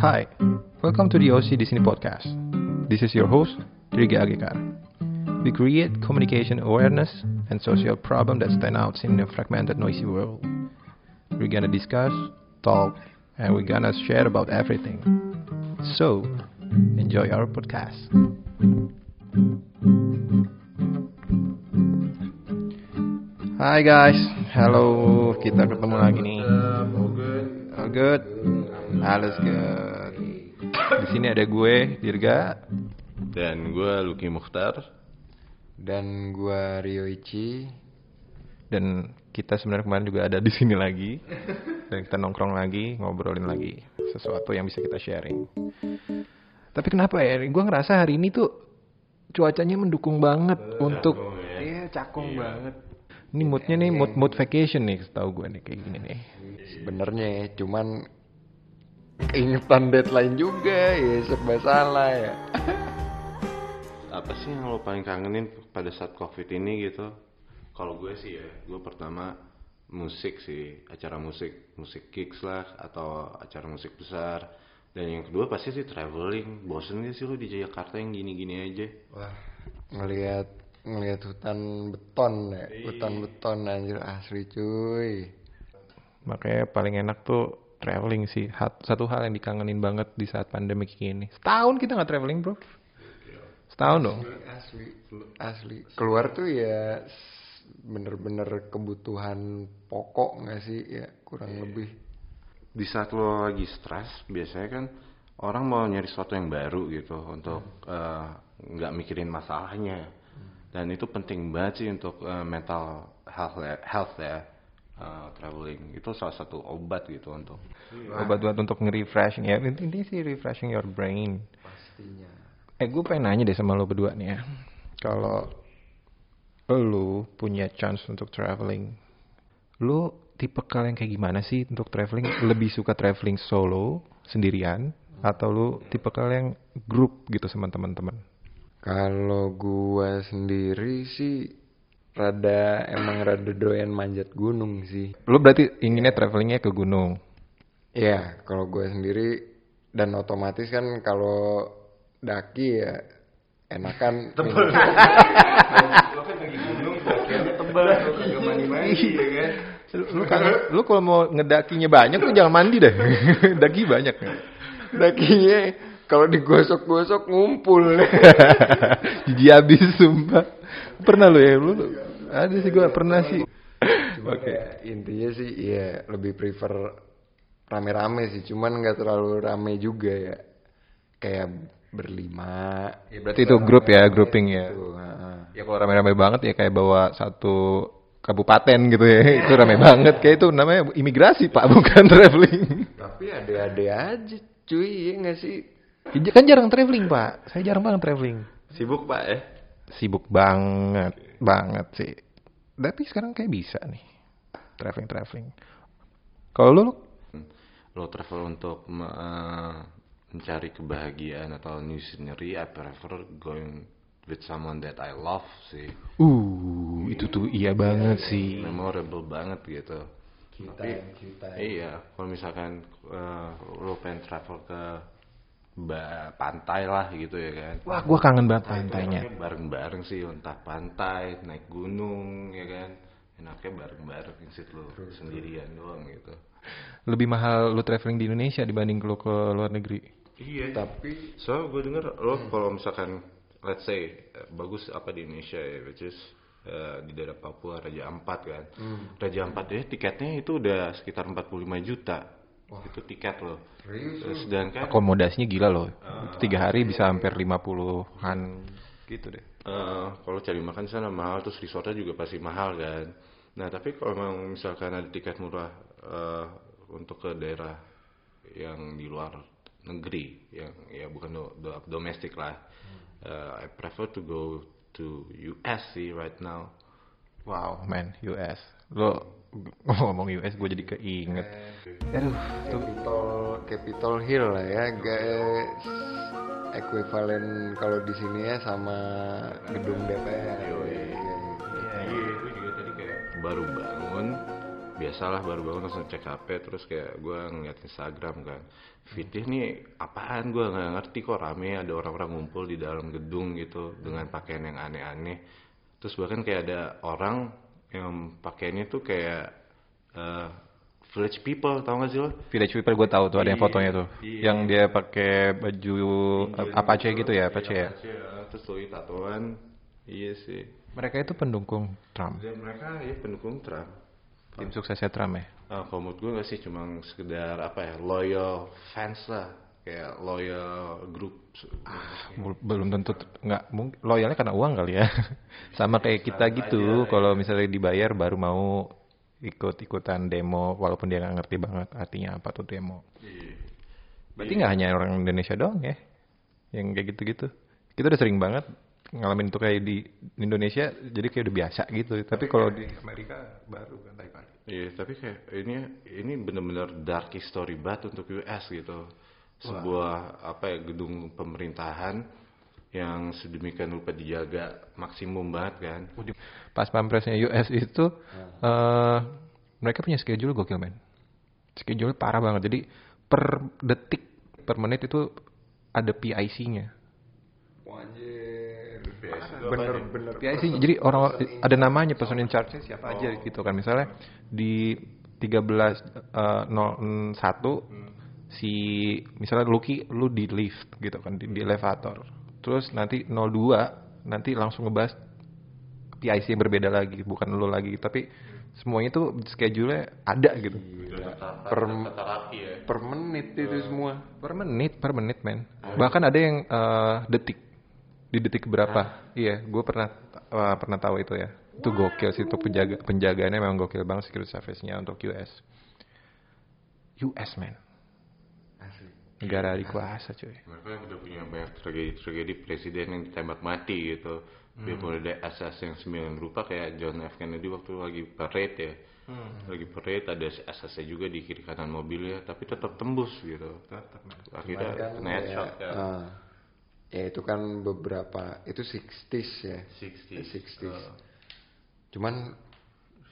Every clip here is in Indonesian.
Hi, welcome to the OC Disney podcast. This is your host, Triga Agekar. We create communication awareness and social problem that stand out in a fragmented, noisy world. We're gonna discuss, talk, and we're gonna share about everything. So, enjoy our podcast. Hi guys, halo, kita ketemu lagi nih. All good. All good, all is good. Di sini ada gue, Dirga. Dan gue Lucky Mukhtar. Dan gua Ryoichi dan kita sebenarnya kemarin juga ada di sini lagi. Dan kita nongkrong lagi ngobrolin lagi sesuatu yang bisa kita sharing. Tapi kenapa ya gue ngerasa hari ini tuh cuacanya mendukung banget untuk ya. iya cakung banget. Ini moodnya nih mood mood vacation nih setahu gue nih kayak gini nih. Sebenarnya ya, cuman keingetan deadline juga ya serba salah ya. Apa sih yang lo paling kangenin pada saat covid ini gitu? Kalau gue sih ya, gue pertama musik sih, acara musik, musik gigs lah atau acara musik besar. Dan yang kedua pasti sih traveling. Bosen gak sih lo di Jakarta yang gini-gini aja? Wah, ngelihat ngelihat hutan beton ya, hutan beton anjir asli cuy. makanya paling enak tuh traveling sih. Satu hal yang dikangenin banget di saat pandemi gini. Setahun kita nggak traveling bro. Setahun dong. Asli, asli. Keluar tuh ya bener-bener kebutuhan pokok nggak sih? Ya kurang lebih. di saat lo lagi stres biasanya kan orang mau nyari sesuatu yang baru gitu untuk eh, nggak mikirin masalahnya. Dan itu penting banget sih untuk eh, mental health ya, health ya eh, traveling. Itu salah satu obat gitu untuk obat buat untuk nge-refreshing ya. Intinya sih refreshing your brain. Pastinya. eh gue pengen nanya deh sama lo berdua nih ya. Kalau lo punya chance untuk traveling lo tipe kalian kayak gimana sih untuk traveling? Lebih suka traveling solo sendirian atau lo tipe kalian grup gitu sama teman-teman? Kalau gua sendiri sih rada emang rada doyan manjat gunung sih. lo berarti inginnya travelingnya ke gunung? Iya, kalau gua sendiri dan otomatis kan kalau daki ya enakan lo kan lagi gunung dakiannya tebal kagak mandi mandi ya kan? Lu kan lu kalau mau ngedakinya banyak tuh jangan mandi deh. Daki banyak. Dakinya kalau digosok-gosok ngumpul. Jijik habis sumpah pernah lu ya lu ada sih gua pernah sih Oke. ya, intinya sih ya lebih prefer rame-rame sih, cuman nggak terlalu rame juga ya. Kayak berlima. berarti itu grup ya grouping ya heeh. ya kalau rame-rame banget ya kayak bawa satu kabupaten gitu ya itu rame banget kayak itu namanya imigrasi pak bukan traveling Tapi ada-ada aja cuy, ya nggak sih? Kan jarang traveling pak. Saya jarang banget traveling. Sibuk pak ya? Sibuk banget banget sih. Tapi sekarang kayak bisa nih traveling traveling kalau lu? Lu lo travel untuk me- eh, mencari kebahagiaan atau new scenery I prefer going with someone that I love sih. Uh itu tuh iya banget sih. memorable banget gitu. Kita, kita. iya kalau misalkan eh, lo pengen travel ke pantai lah gitu ya kan. Wah gua kangen banget pantainya. bareng-bareng sih entah pantai naik gunung ya kan. Enaknya bareng-bareng insit lo sendirian doang gitu. Lebih mahal lu traveling di Indonesia dibanding lu ke luar negeri. Iya Tapi So gue denger lo kalau misalkan let's say eh, bagus apa di Indonesia ya which is eh, di daerah Papua Raja Ampat kan. Raja Ampat ya tiketnya itu udah sekitar 45 juta. Itu tiket lo. Terus Sedangkan akomodasinya gila loh Itu tiga hari bisa hampir 50-an gitu deh eh, kalau cari makan di sana mahal terus resortnya juga pasti mahal kan. Nah tapi kalau memang misalkan ada tiket murah eh, untuk ke daerah yang di luar negeri yang ya bukan do, do- domestik lah. Eh, I prefer to go to US sih right now. wow man US lo ngomong US gue jadi keinget. Aduh tuh. Capitol Capitol Hill lah ya, guys. Ekuivalen kalau di sini ya sama gedung DPR. Iya, gue juga tadi kayak baru bangun. Biasalah baru bangun langsung cek HP terus kayak gue ngeliat Instagram kan. Fitih nih apaan? Gue nggak ngerti kok rame ada orang-orang ngumpul di dalam gedung gitu dengan pakaian yang aneh-aneh. Terus bahkan kayak ada orang yang pakaiannya tuh kayak eh, village people tau gak sih lo Village People gue tahu tuh ada yang Iya, fotonya tuh. iya. Yang dia pakai baju Apache gitu ya, Apache ya. Apache, ya. terus tuh tatoan iya sih Mereka itu pendukung Trump. dan mereka ya pendukung Trump Tim suksesnya Trump ya. Ah, kalau menurut gue gak sih cuma sekedar apa ya loyal fans lah kayak loyal group Bel- Belum tentu nggak mungkin loyalnya karena uang kali ya. Sama kayak kita gitu. Kalau misalnya dibayar baru mau ikut-ikutan demo walaupun dia nggak ngerti banget artinya apa tuh demo. Iya. Berarti nggak hanya orang Indonesia doang ya yang kayak gitu-gitu. Kita udah sering banget ngalamin itu kayak di Indonesia jadi kayak udah biasa gitu. Tapi kalau di Amerika baru kan. Iya, tapi kayak ini ini benar-benar dark history banget untuk US gitu. Sebuah apa ya gedung pemerintahan yang sedemikian rupa dijaga maksimum banget kan. Pas pampresnya US itu eh mereka punya schedule gokil men. Schedule parah banget. Jadi per detik per menit itu ada PIC-nya. Bener, Bener-bener. PIC jadi orang ada namanya person in charge siapa aja gitu kan. Misalnya di 13.01 si misalnya Lucky lu di lift gitu kan di, di elevator. Terus nanti 02 nanti langsung ngebahas PIC yang berbeda lagi, bukan lu lagi, tapi semuanya tuh schedule-nya ada gitu. Per, terapi ya. per menit itu semua. Per menit, per menit men. Bahkan ada yang eh, detik. Di detik berapa? Iya, gue pernah eh, pernah tahu itu ya. Itu gokil sih, itu penjaga penjagaannya memang gokil banget security service-nya untuk US. US men. Negara di kuasa cuy. Mereka yang udah punya banyak tragedi-tragedi presiden yang ditembak mati gitu. Biarpun ada asas yang sembilan rupa kayak John F Kennedy waktu lagi parade ya. Lagi parade ada asasnya juga di kiri kanan mobilnya, tapi tetap tembus gitu. Akhirnya Kan kena headshot kayak, kan. ah, ya itu kan beberapa itu 60s ya. 60s. 60s. Ah. Cuman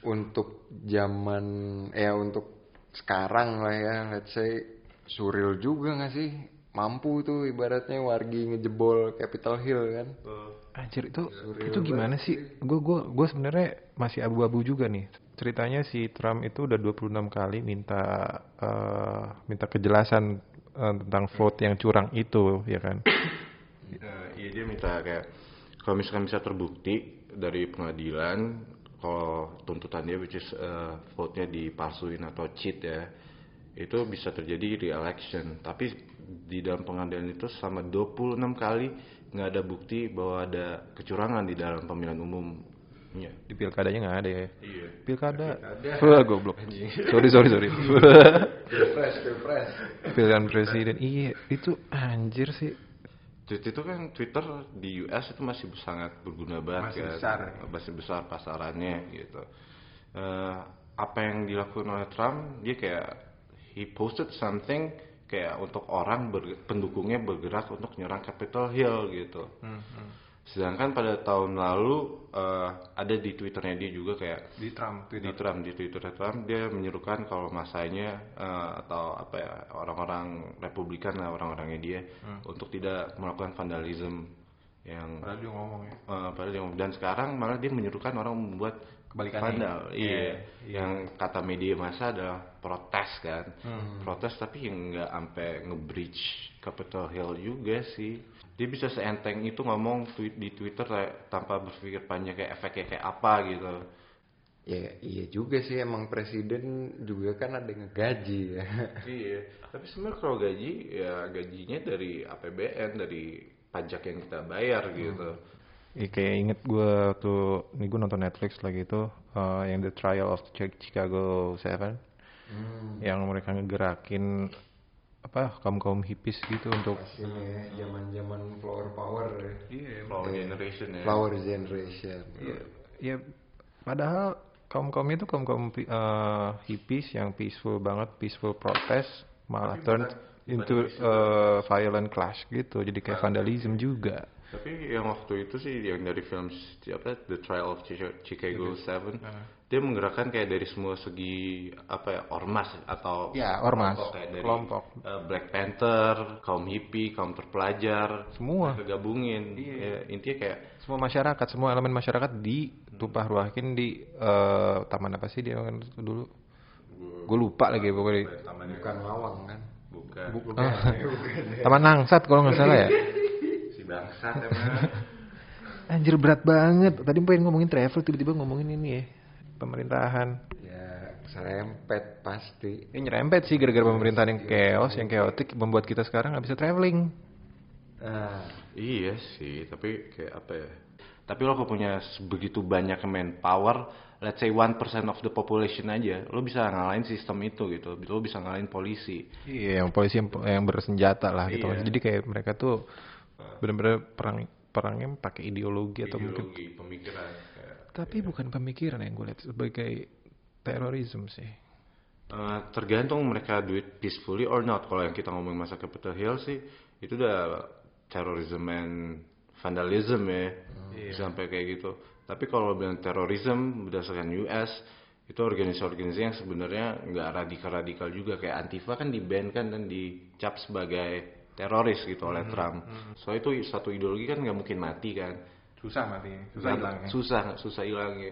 untuk zaman ya untuk sekarang lah ya let's say surreal juga nggak sih mampu tuh ibaratnya wargi ngejebol Capitol Hill kan Anjir itu itu gimana sih? Gue gua gua sebenarnya masih abu-abu juga nih. Ceritanya si Trump itu udah 26 kali minta eh, minta kejelasan eh, tentang vote yang curang itu, ya kan? Eh, iya dia minta kayak kalau misalkan bisa terbukti dari pengadilan kalau tuntutan dia which is eh, vote-nya dipalsuin atau cheat ya itu bisa terjadi re-election tapi di dalam pengadilan itu selama 26 kali nggak ada bukti bahwa ada kecurangan di dalam pemilihan umumnya Di pilkadanya nggak ada ya. iya Pilkada. Wah, goblok. sorry, sorry, sorry. pilpres pilpres Pilihan presiden. Iya, itu anjir sih. Tweet itu kan Twitter di US itu masih sangat berguna banget Masih kan. besar. Masih besar pasarannya gitu. Eh, apa yang dilakukan oleh Trump dia kayak he posted something kayak untuk orang ber- pendukungnya bergerak untuk nyerang Capitol Hill gitu. Sedangkan pada tahun lalu eh, ada di Twitternya dia juga kayak Di Trump, di Trump di Twitter Trump dia menyerukan kalau masanya eh, atau apa ya orang-orang Republikan lah orang-orangnya dia untuk tidak melakukan vandalisme yang Padahal dia ngomong ya. eh, padahal dia ngomong- dan sekarang malah dia menyerukan orang membuat Kebalikannya. vandal iya. Iya, yang kata media massa adalah protes kan? Hmm. protes tapi yang nggak sampai nge-breach Capitol Hill juga sih. Dia bisa seenteng itu ngomong tweet di Twitter kayak tanpa berpikir panjang kayak efeknya kayak apa gitu. Ya iya juga sih. Emang presiden juga kan ada yang ngegaji ya. Iya. Tapi sebenarnya kalau gaji ya gajinya dari APBN dari pajak yang kita bayar gitu Iya kayak inget gue tuh, nih gue nonton Netflix lagi itu eh, yang The Trial of Chi- Chicago Seven, yang mereka ngegerakin apa kaum kaum hippies gitu untuk ini ya zaman zaman flower power ya. iya flower generation ya. Flower generation. Ya padahal kaum kaum itu kaum kaum hippies yang peaceful banget peaceful protest malah turn into eh, violent clash gitu. Jadi kayak vandalism juga Tapi yang waktu itu sih yang dari film apa The Trial of Chica- Chicago Seven, Ah. dia menggerakkan kayak dari semua segi apa ya ormas atau Ya, ormas. kelompok kayak dari Kelompok. eh, Black Panther, kaum hippie, kaum terpelajar, Semua. mereka gabungin. Ya, intinya kayak semua masyarakat semua elemen masyarakat ditumpah ruahin di eh, taman apa sih dia kan dulu gue lupa lagi pokoknya tamannya Bukan Lawang kan? bukan Ah, taman Nangsat kalau nggak salah ya bangsat emang. anjir berat banget tadi pengen ngomongin travel tiba-tiba ngomongin ini ya pemerintahan Ya serempet pasti. ini nyerempet sih gara-gara pemerintahan yang chaos yang chaotic membuat kita sekarang nggak bisa traveling Ah, Iya sih, tapi kayak apa ya? Tapi lo kalau punya begitu banyak manpower, let's say 1% of the population aja, lo bisa ngalahin sistem itu gitu. Lo bisa ngalahin polisi. Iya, yang polisi yang, yang bersenjata lah gitu. Iya. Jadi kayak mereka tuh benar-benar perang perangnya pakai ideologi atau mungkin Ideologi, pemikiran. Kayak, tapi bukan pemikiran yang gue lihat sebagai terorisme sih. Eh, tergantung mereka do it peacefully or not. Kalau yang kita ngomongin masa Capitol Hill sih, itu udah terrorism and vandalism ya. Sampai kayak gitu. Tapi kalau bilang terorisme berdasarkan US, itu organisasi-organisasi yang sebenarnya nggak radikal-radikal juga. Kayak Antifa kan di ban kan dan dicap sebagai teroris gitu oleh Trump. So itu satu ideologi kan nggak mungkin mati kan. Susah mati, Nggak- Susah, susah hilangnya.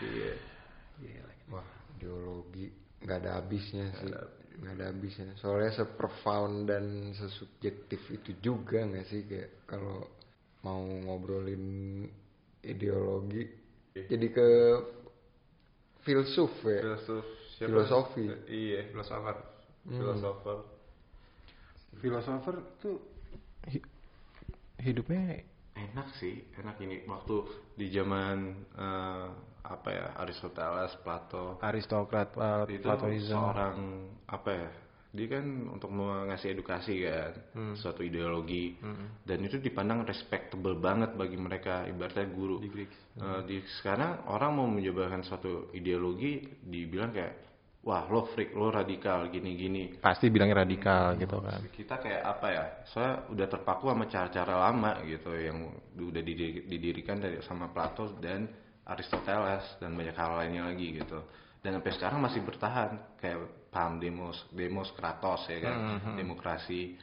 Iya. wah ideologi nggak ada habisnya sih. Nggak ada habisnya. Soalnya seprofound dan sesubjektif itu juga nggak sih kayak kalau mau ngobrolin ideologi jadi ke filsuf ya. Siapa? Filosofi. Iya, filosofer. Filosofer. Filosofer tuh hi- hidupnya Enak sih, enak ini waktu di zaman eh, apa ya Aristoteles, Plato. aristokrat, uh, itu platonisme. seorang apa ya? Dia kan untuk mengasih edukasi kan, suatu ideologi dan itu dipandang respectable banget bagi mereka ibaratnya guru. Di Greek. Eh, di sekarang orang mau menyebarkan suatu ideologi dibilang kayak wah lo freak, lo radikal gini-gini. Pasti bilangnya radikal gitu kan. kita kayak apa ya saya udah terpaku sama cara-cara lama gitu yang udah didiri- didirikan dari sama Plato dan Aristoteles dan banyak hal lainnya lagi gitu dan sampai sekarang masih bertahan kayak paham demos demos kratos ya kan demokrasi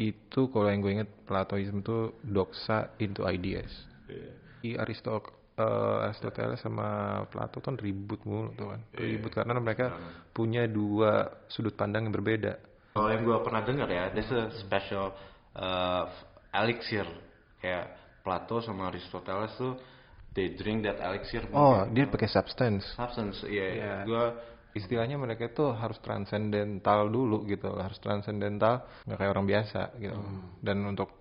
Itu kalau yang gue inget Platonisme itu doxa into ideas. Iya. I Aristok eh, Aristoteles sama Plato kan ribut mulu tuh kan. Ribut karena mereka punya dua sudut pandang yang berbeda. kalau yang gue pernah dengar ya there's a special uh, elixir kayak Plato sama Aristoteles tuh they drink that elixir Oh, dia pakai substance. substance iya Iya. gue Istilahnya mereka itu harus transcendental dulu gitu, harus transcendental nggak kayak orang biasa gitu. Dan untuk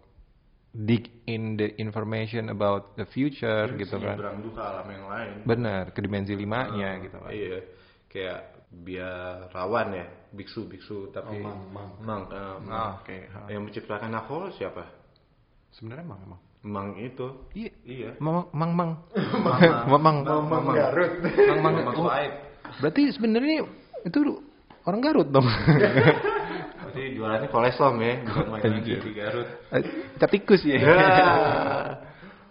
dig in the information about the future gitu kan. nyebrang duka alam yang lain Benar, ke dimensi limanya gitu kan. Iya, kayak biarawan ya, biksu-biksu tapi mang, mang. mang, eh, mang. Ah, oke. ha. Yang menciptakan alkohol siapa? Sebenarnya emang emang. Mang itu. Iya. Iya. Mang mang mang. Mamang Garut. Mang mang. Mang Oh, Suaib. Berarti sebenarnya itu orang Garut dong. Jualannya kolesom ya, bukan main lagi Anjir. di Garut. Eh, Cap tikus ya.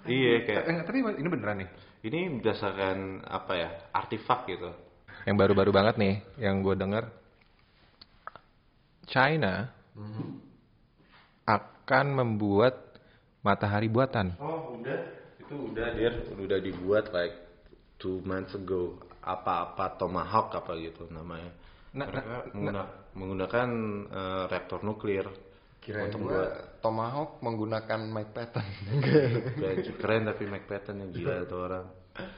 iya, kayak Eh, Tapi ini beneran nih. ini berdasarkan apa ya? Artefak gitu. Yang baru-baru banget nih, yang gue denger China akan membuat matahari buatan. Oh, udah. Itu udah dia udah dibuat like two months ago. Apa-apa Tomahawk apa gitu namanya. Nah, Mereka nah, mengguna- menggunakan eh, reaktor nuklir. Kirain Untuk gua Tomahawk menggunakan Mike Patton. Gaji keren tapi Mike Patton yang gila tuh orang.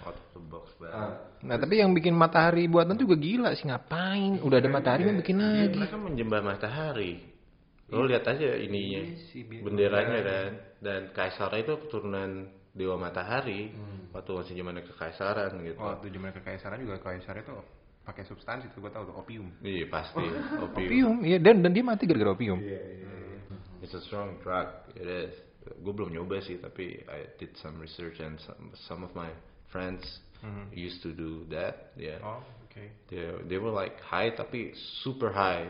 Out of the box banget. Nah, tapi yang bikin matahari buatan juga gila sih ngapain? Udah ada matahari mau bikin Iya, lagi. mereka menjembah matahari. Lo lihat aja ininya, benderanya kan. Dan Kaisar itu keturunan Dewa Matahari. Waktu masih zaman kekaisaran gitu. Oh, tuh zaman kekaisaran juga kaisar itu pakai substansi itu gue tahu tuh opium. Iya pasti. Opium. Opium, iya dan dan dia mati gara-gara opium. It's a strong drug. It is. Gue belum nyoba sih, tapi I did some research and some, some of my friends used to do that. Yeah. Oh, oke. They, they were like high tapi super high.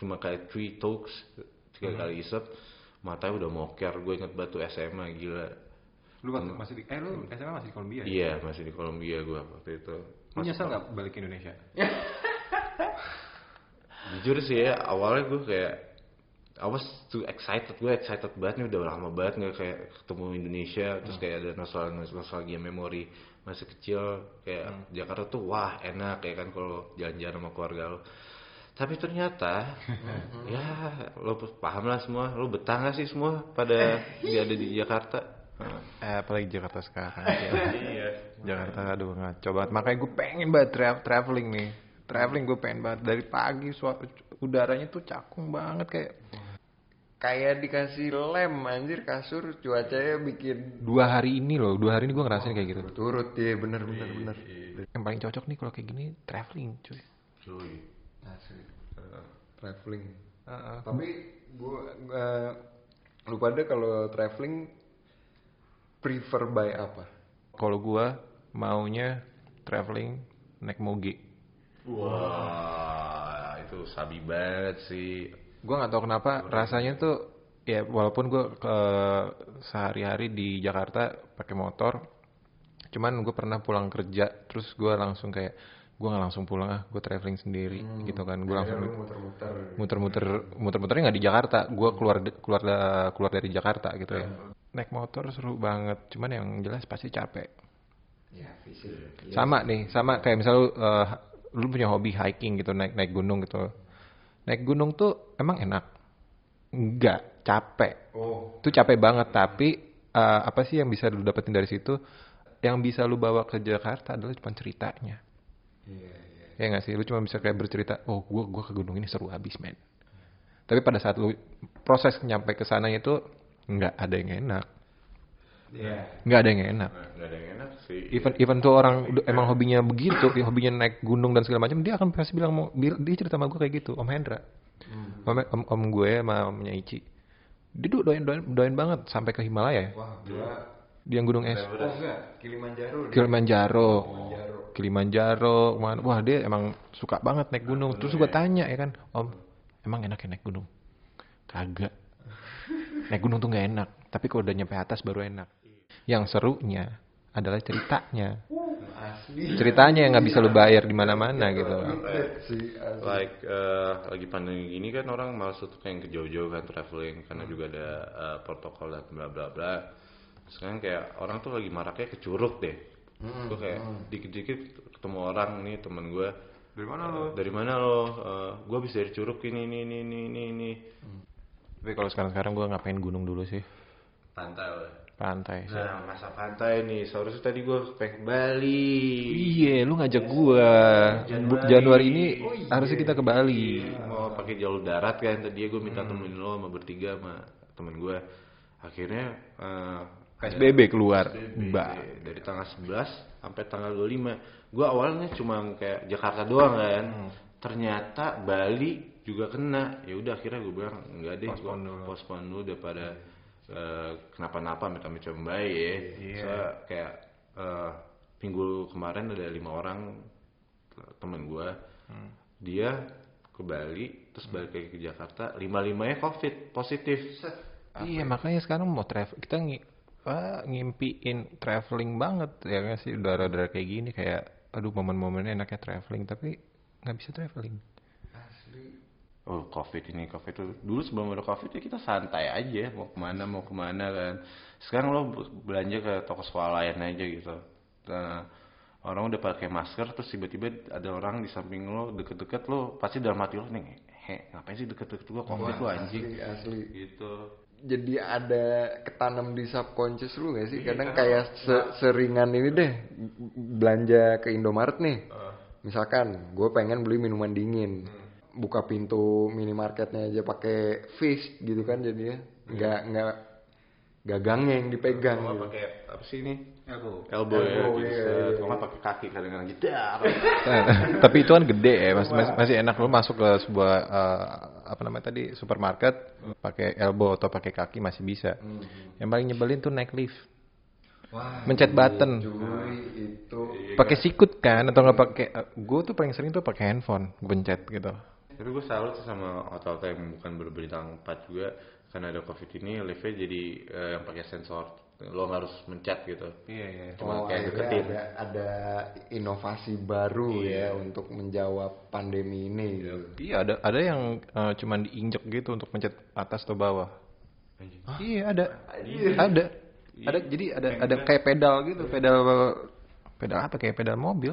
Cuma kayak three tokes tiga kali isep matanya udah moker gue inget batu SMA gila Lu waktu masih di, eh lu SMA masih di Kolombia ya? iya masih di Kolombia gue waktu itu Lu nyesel nggak? balik ke Indonesia? jujur sih ya awalnya gue kayak I was too excited gue excited banget nih udah lama banget nggak kayak ketemu Indonesia terus kayak ada nostalgia nostalgia memori masih kecil kayak Jakarta tuh wah enak kayak kan kalau jalan-jalan sama keluarga lo tapi ternyata ya lo paham lah semua lo betah gak sih semua pada di ada di Jakarta Eh, apalagi Jakarta sekarang. iya Jakarta aduh ngaco banget. Makanya gue pengen banget tra- traveling nih. Traveling gue pengen banget dari pagi sua- udaranya tuh cakung banget kayak Kayak dikasih lem anjir kasur cuacanya bikin dua hari ini loh dua hari ini gue ngerasain kayak gitu turut ya bener bener bener. yang paling cocok nih kalau kayak gini traveling cuy cuy Asli. Traveling. Heeh. Tapi gua, gua lu pada kalau traveling prefer by apa? kalau gue maunya traveling naik moge wah itu sabi banget sih. Gue nggak tahu kenapa rasanya tuh ya walaupun gue ke sehari-hari di Jakarta pakai motor cuman gue pernah pulang kerja terus gue langsung kayak gue nggak langsung pulang ah gue traveling sendiri gitu kan. Gue langsung muter-muter. muter-muter muter-muternya nggak di Jakarta gue keluar keluar da- keluar dari Jakarta gitu ya naik motor seru banget. Cuman yang jelas pasti capek. Ya, fisik. sama nih sama kayak misal lu, eh, lu punya hobi hiking gitu naik naik gunung gitu. Naik gunung tuh emang enak? Enggak capek. Oh, itu capek banget tapi eh, apa sih yang bisa lu dapetin dari situ? Yang bisa lu bawa ke Jakarta adalah cuma ceritanya. Iya iya. ya nggak sih? Lu cuma bisa kayak bercerita oh gua gua ke gunung ini seru habis men. Tapi pada saat lu proses nyampe ke sana itu nggak ada yang enak. Iya. nggak ada yang enak. Nah, nggak ada yang enak sih. Even even tuh orang emang hobinya begitu ya hobinya naik gunung dan segala macam dia akan pasti bilang mau dia cerita sama gue kayak gitu om Hendra. Om, om, om gue sama omnya Ici dia tuh doain, doain doain banget sampai ke Himalaya. Ya Wah, di yang gunung es. Oh enggak, Kilimanjaro. dia. Kilimanjaro. Kilimanjaro. Mana wah dia emang suka banget naik gunung. Terus gue tanya ya kan om emang enak ya naik gunung? Kagak naik gunung tuh nggak enak tapi kalau udah nyampe atas baru enak. Yang serunya adalah ceritanya. Asli. ceritanya yang nggak bisa lu bayar di mana-mana gitu. Sih asli. like eh, lagi pandemi gini kan orang malas untuk yang ke jauh-jauh kan traveling karena juga ada eh, protokol dan bla bla bla. Sekarang kayak orang tuh lagi maraknya ke curug deh gue kayak dikit-dikit ketemu orang nih temen gue dari mana lo? Dari mana lo? Gue habis dari curug ini ini ini ini ini, ini. Tapi kalau sekarang-sekarang gue ngapain gunung dulu sih? Pantai pantai sih. Nah masa pantai nih. Seharusnya tadi gue pengen ke Bali. Iya lu ngajak gua. Bu- Januari. Ini harusnya kita ke Bali. Mau pakai jalur darat kan. Tadi gue minta temenin lo sama bertiga sama temen gue akhirnya eh, PSBB keluar. PSBB, Ba. dari tanggal 11 sampai tanggal 25 gue awalnya cuma kayak Jakarta doang kan. Ternyata Bali juga kena. Ya udah akhirnya gue bilang enggak deh gue postpone dulu. daripada eh, kenapa-napa amit-amit coba ya. Soalnya kayak eh, minggu kemarin ada lima orang temen gue dia ke Bali terus balik lagi ke Jakarta. Lima limanya covid positif. Iya makanya sekarang mau travel kita ngi ah, ngimpiin traveling banget ya kan sih? Udara-udara kayak gini kayak aduh momen-momennya enaknya traveling tapi nggak bisa traveling Oh covid ini covid itu. Dulu sebelum ada covid ya kita santai aja mau ke mana mau ke mana kan. Sekarang lo belanja ke toko swalayan aja gitu. Nah, orang udah pakai masker terus tiba-tiba ada orang di samping lo deket-deket lo pasti dalam hati lo nih he ngapain sih deket-deket gua? Covid lo anjing Asli, asli. gitu. Jadi ada ketanam di subconscious lu gak sih? Iya, Kadang kayak se- seringan ini deh belanja ke Indomaret nih. Misalkan gue pengen beli minuman dingin, buka pintu minimarketnya aja pakai fist gitu kan jadinya, nggak nggak gagangnya yang dipegang. Kalau gitu. pakai apa sih ini? Elbow. elbow, ya Elbow, gitu. iya, iya, pakai kaki kadang-kadang gitu. Tapi itu kan gede ya masih, masih, masih enak lu masuk ke sebuah eh, apa namanya tadi supermarket pakai elbow atau pakai kaki masih bisa. Yang paling nyebelin tuh naik lift. Wah, mencet button. cuy itu. Pakai sikut kan atau nggak pakai gue tuh paling sering tuh pakai handphone gue pencet gitu Tapi gue salut sih sama hotel-hotel yang bukan berbintang 4 juga karena ada covid ini liftnya jadi eh, yang pakai sensor lo nggak harus mencet gitu Iya iya. Cuma Oh, kayak deketin. ada, ada inovasi baru Iya. ya untuk menjawab pandemi ini. gitu. Iya ada ada yang eh, cuman diinjek gitu untuk pencet atas atau bawah. Iya ada. Ada. Ada jadi ada ada kayak pedal gitu, pedal pedal apa kayak pedal mobil.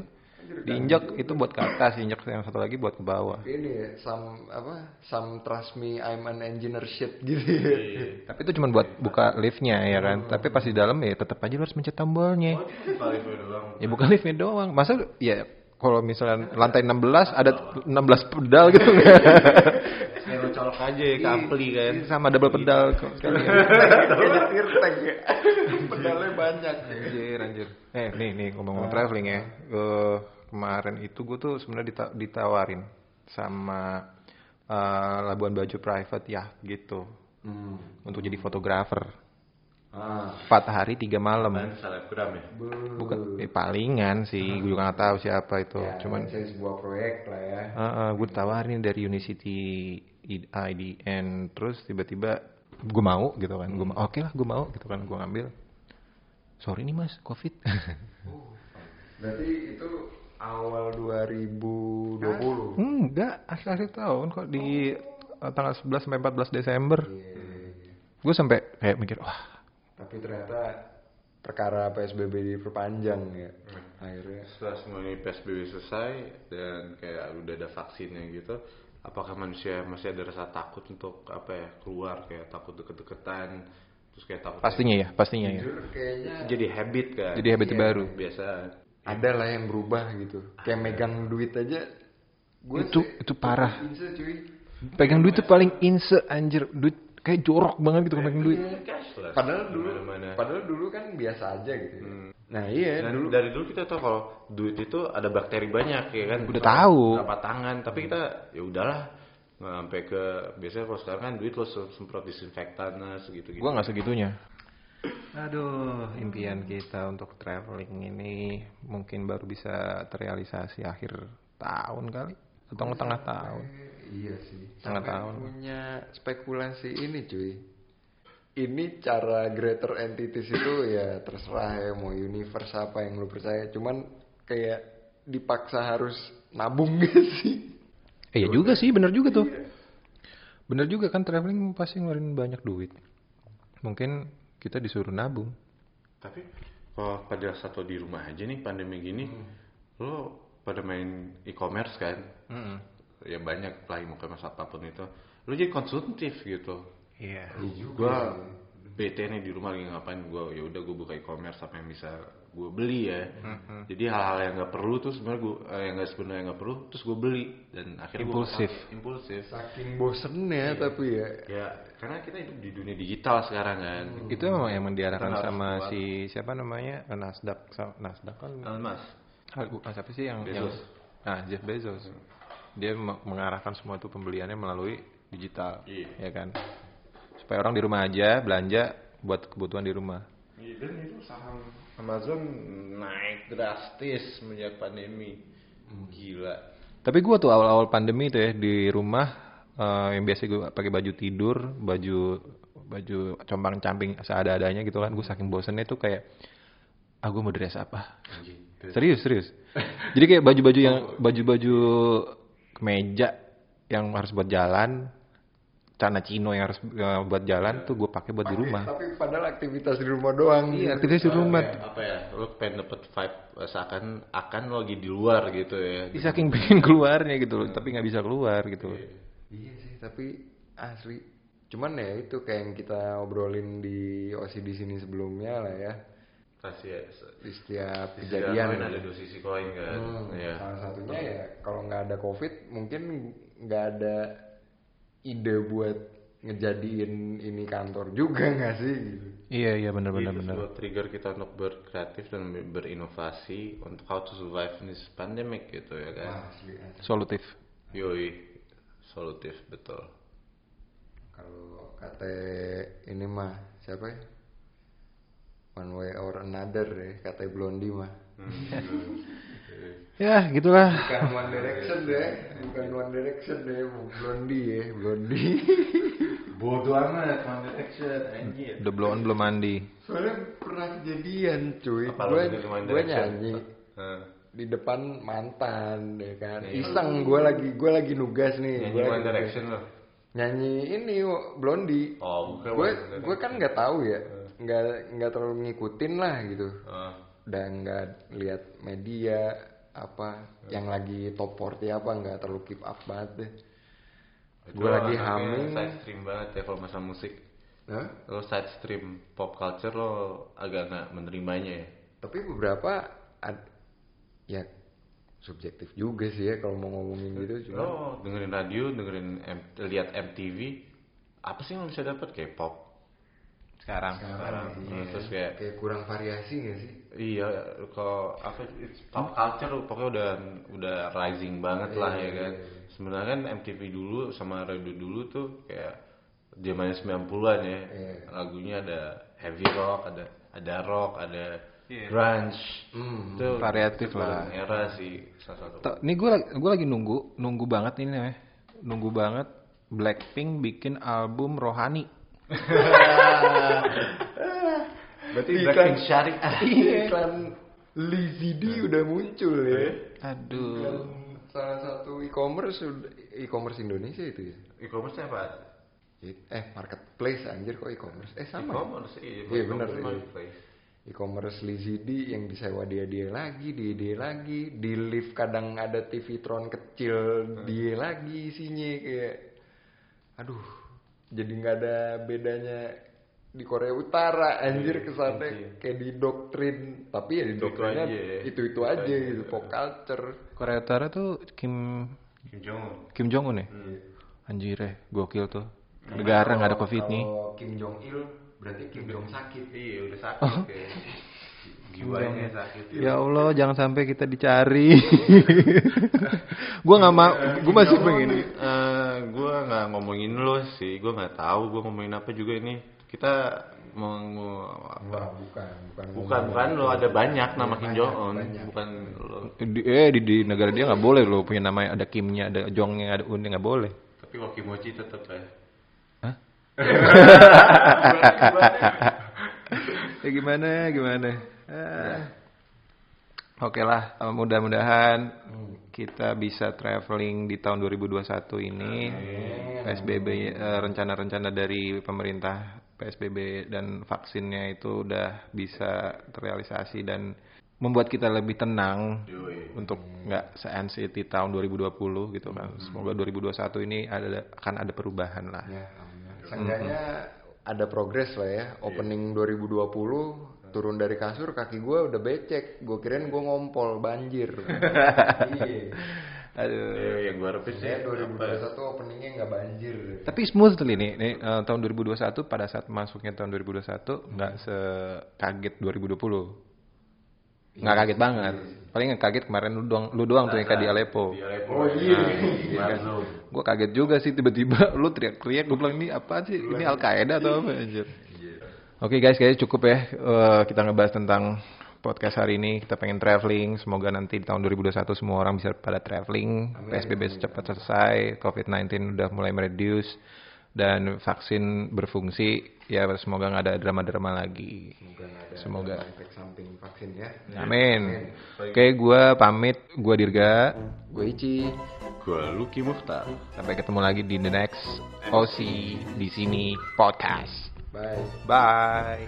Diinjak itu buat ke atas, injak yang satu lagi buat ke bawah. Ini ya, some apa? Some trust me, I'm an engineer shit gitu. ya. Iya. Tapi itu cuma buat buka liftnya ya kan. Tapi pas di dalam ya tetap aja lu harus mencet tombolnya. Buka liftnya doang Ya bukan liftnya doang. Masa ya kalau misalnya lantai 16 ada 16 pedal gitu kayak lo colok aja ya ke ampli kan sama double pedal sekalian. Kayak nyetir tank ya. Pedalnya banyak. Anjir, anjir. Eh, nih, nih ngomong-ngomong traveling ya. Eh, kemarin itu gue tuh sebenarnya dita- ditawarin sama eh, Labuan Bajo private ya gitu Hmm. untuk jadi fotografer. Ah. Empat hari tiga malam. Kan selebgram ya Bukan eh, palingan sih, gue juga nggak tahu siapa itu. Ya, Cuman saya sebuah proyek lah ya. gue ditawarin dari University IDN terus tiba-tiba gue mau gitu kan. Gue mau, oke lah gue mau gitu kan. Gue ngambil. Sorry nih mas, covid. Berarti itu awal 2020. Enggak, akhir-akhir tahun kok di eh, tanggal 11 sampai 14 Desember. Iya, iya, iya. Gue sampai kayak mikir, wah, Tapi ternyata perkara PSBB diperpanjang ya. Akhirnya setelah semua ini PSBB selesai dan kayak udah ada vaksinnya gitu apakah manusia masih ada rasa takut untuk apa ya keluar kayak takut deket-deketan terus kayak takut pastinya ya, pastinya ya. kayaknya jadi habit kan Jadi habit Iya. baru. biasa ada lah yang berubah gitu. Kayak megang duit aja. Gue Itu itu parah. Cuy. Pegang duit tuh paling inse anjir, duit kayak jorok banget gitu kalau pegang duit. cashless Padahal dulu, Di mana-mana. padahal dulu kan biasa aja gitu. ya. Nah iya Dan dulu. dari dulu kita tahu kalau duit itu ada bakteri banyak ya kan. Udah tahu. Berapa tangan, tapi kita ya udahlah nggak sampai ke biasanya kalau sekarang kan duit lo se- semprot disinfektan lah segitu gitu. Gua nggak segitunya. Aduh, impian kita untuk traveling ini mungkin baru bisa terrealisasi akhir tahun kali atau tengah tahun. Iya sih. Tengah Sampai tahun. punya spekulasi ini cuy. Ini cara greater entities itu ya terserah ya mau universe apa yang lu percaya. Cuman kayak dipaksa harus nabung gak sih? Eh ya juga sih, bener juga tuh. Bener juga kan traveling pasti ngeluarin banyak duit. Mungkin kita disuruh nabung. Tapi kalau pada satu di rumah aja nih pandemi gini, lo pada main e-commerce kan? Ya banyak lah e-commerce apa pun itu. Lo jadi konsumtif gitu. Iya. Gua bete nih di rumah lagi ngapain? Gua ya udah gue buka e-commerce apa yang bisa gue beli ya. Jadi hal-hal yang nggak perlu tuh sebenarnya gue eh, yang nggak sebenarnya nggak perlu terus gue beli dan akhirnya gua Impulsif. pakai. impulsif. Saking bosennya tapi ya. Ya karena kita hidup di dunia digital sekarang kan. Itu memang yang harus sama keluar. si siapa namanya Nasdaq Nasdaq kan Elon Musk. Ah, ah, siapa sih yang Bezos. yang nah Jeff Bezos dia me- mengarahkan semua itu pembeliannya melalui digital Iya. ya kan supaya orang di rumah aja belanja buat kebutuhan di rumah Iya, dan itu saham Amazon naik drastis semenjak pandemi. Gila. tapi gua tuh awal-awal pandemi itu ya di rumah eh, yang biasa gue pakai baju tidur baju baju compang camping seada-adanya gitu kan gue saking bosennya tuh kayak ah gue mau dress apa Anjing. Serius, serius. Jadi kayak baju-baju yang baju-baju kemeja yang harus buat jalan, celana chino yang harus eh, buat jalan tuh gue pakai buat di rumah. Tapi padahal aktivitas di rumah doang. Iya, aktivitas di rumah. Kayak apa ya? Lo pengen dapet vibe eh, seakan akan lo lagi di luar gitu ya. Ih, Saking pengen keluarnya gitu loh, tapi nggak bisa keluar gitu. loh. Iya sih, tapi asli. Cuman ya itu kayak yang kita obrolin di OSI di sini sebelumnya lah ya. Pasti ya. Di setiap Di setiap kejadian. ada dua sisi koin kan. Hmm, Iya. Salah satunya ya kalau nggak ada covid mungkin nggak ada ide buat ngejadiin ini kantor juga nggak sih? Gitu. Iya, iya benar-benar Itu benar. sebuah trigger kita untuk berkreatif dan ber- berinovasi untuk how to survive in this pandemic gitu ya kan. Asli, asli. Solutif. Yoi, solutif betul. Kalau kata ini mah siapa ya? One way or another ya kata Blondie mah. Ya, gitulah. Bukan One Direction deh, bukan One Direction deh, Blondie ya, Blondie. Bodoh amat One Direction anjir. Udah belum belum mandi. Soalnya pernah kejadian cuy, gue gue nyanyi di depan mantan ya kan, Iya. iseng gue lagi gue lagi nugas nih, Nyanyi gue One Direction lo. nyanyi ini Blondie. Oh, bukan gue gue kan nggak tahu ya, nggak nggak terlalu ngikutin lah gitu. Dan nggak lihat media apa yang lagi top 40 apa nggak terlalu keep up banget deh. Gue lagi humming. Side stream banget ya kalau masalah musik. Hah? Lo side stream pop culture lo agak nggak menerimanya ya. Tapi beberapa ad- ya subjektif juga sih ya kalau mau ngomongin gitu cuma Lo dengerin radio, dengerin M- lihat MTV, apa sih yang lo bisa dapat K-pop? Sekarang. Sekarang. iya. Terus kayak kayak kurang variasi gak sih? Iya, kalau apa it's pop culture pokoknya udah udah rising banget lah Iya, ya kan. Sebenarnya kan MTV dulu sama radio dulu tuh kayak zamannya 90-an ya. Iya. Lagunya ada heavy rock, ada ada rock, ada Iya. grunge. Hmm. Itu Variatif lah. Era sih salah satu. Ini gue lagi, gue lagi nunggu, nunggu banget ini nih, nunggu banget Blackpink bikin album rohani. Berarti Iklan- syariah. Iklan Lizzy D udah muncul ya. Aduh. Iklan salah satu e-commerce e-commerce Indonesia itu ya. E-commerce apa? Eh marketplace anjir kok e-commerce? Eh sama. ya? E-commerce iya. Iya, bener, e-commerce iya. marketplace. E-commerce Lizzy D yang disewa dia dia lagi, dia dia lagi, di lift kadang ada TV Tron kecil dia lagi isinya kayak, aduh, jadi nggak ada bedanya di Korea Utara anjir kesannya kayak di doktrin, tapi ya di Itu-itu doktrinnya aja ya. itu itu aja gitu, pop culture. Korea Utara tuh Kim Kim Jong Un. Kim Jong Un ya? Anjir ya, gokil tuh. Negara nggak ada covid nih. Kim Jong Il berarti Kim Jong sakit. Iya udah sakit kayak jiwanya sakit. Ya Allah, jangan sampai kita dicari. gua nggak mau, gua masih pengen. Eh, gue nggak ngomongin lo sih, gue nggak tahu gue ngomongin apa juga ini. Kita mau apa? Wah, bukan, bukan. Bukan bukan lo ada banyak nama Kim Banyak, Jong Un, bukan lo. Di, eh di, di negara dia nggak boleh loh punya nama ada Kimnya, ada Jongnya, ada Unnya nggak boleh. Tapi kalau Kimochi tetap ya. Hah? ya gimana, gimana? Ah. Oke lah, eh, mudah-mudahan kita bisa traveling di tahun 2021 ini. PSBB eh, rencana-rencana dari pemerintah PSBB dan vaksinnya itu udah bisa terrealisasi dan membuat kita lebih tenang untuk nggak se-anxiety tahun 2020 gitu kan. Semoga 2021 ini ada akan ada perubahan lah. Ya, seenggaknya ada progres lah ya. Opening 2020 turun dari kasur kaki gue udah becek. Gue kirain gue ngompol banjir. iya. Aduh. Ya, yang gue harapin sih Saya apa 2021 openingnya nggak banjir. Tapi smooth nih nih, nih eh, tahun 2021 pada saat masuknya tahun 2021 nggak sekaget 2020. Nggak kaget banget. Paling yang kaget kemarin lu doang, lu doang tuh yang kayak di Aleppo. Di Aleppo. Oh, iya. Iya kan? Barzum. Gue kaget juga sih tiba-tiba lu teriak-teriak. Gue bilang ini apa sih? Ini Al Qaeda atau apa anjir? Oke guys, kayaknya cukup ya eh, kita ngebahas tentang podcast hari ini. Kita pengen traveling. Semoga nanti di tahun 2021 semua orang bisa pada traveling. PSBB cepat selesai. COVID-19 udah mulai mereduce dan vaksin berfungsi. Ya semoga nggak ada drama-drama lagi. Semoga. Efek samping vaksin ya. Amin. Oke, gua pamit. Gua Dirga. Gue Ici. Gue Lucky Mukhtar. Sampai ketemu lagi di the next OC di sini podcast. Bye. Bye.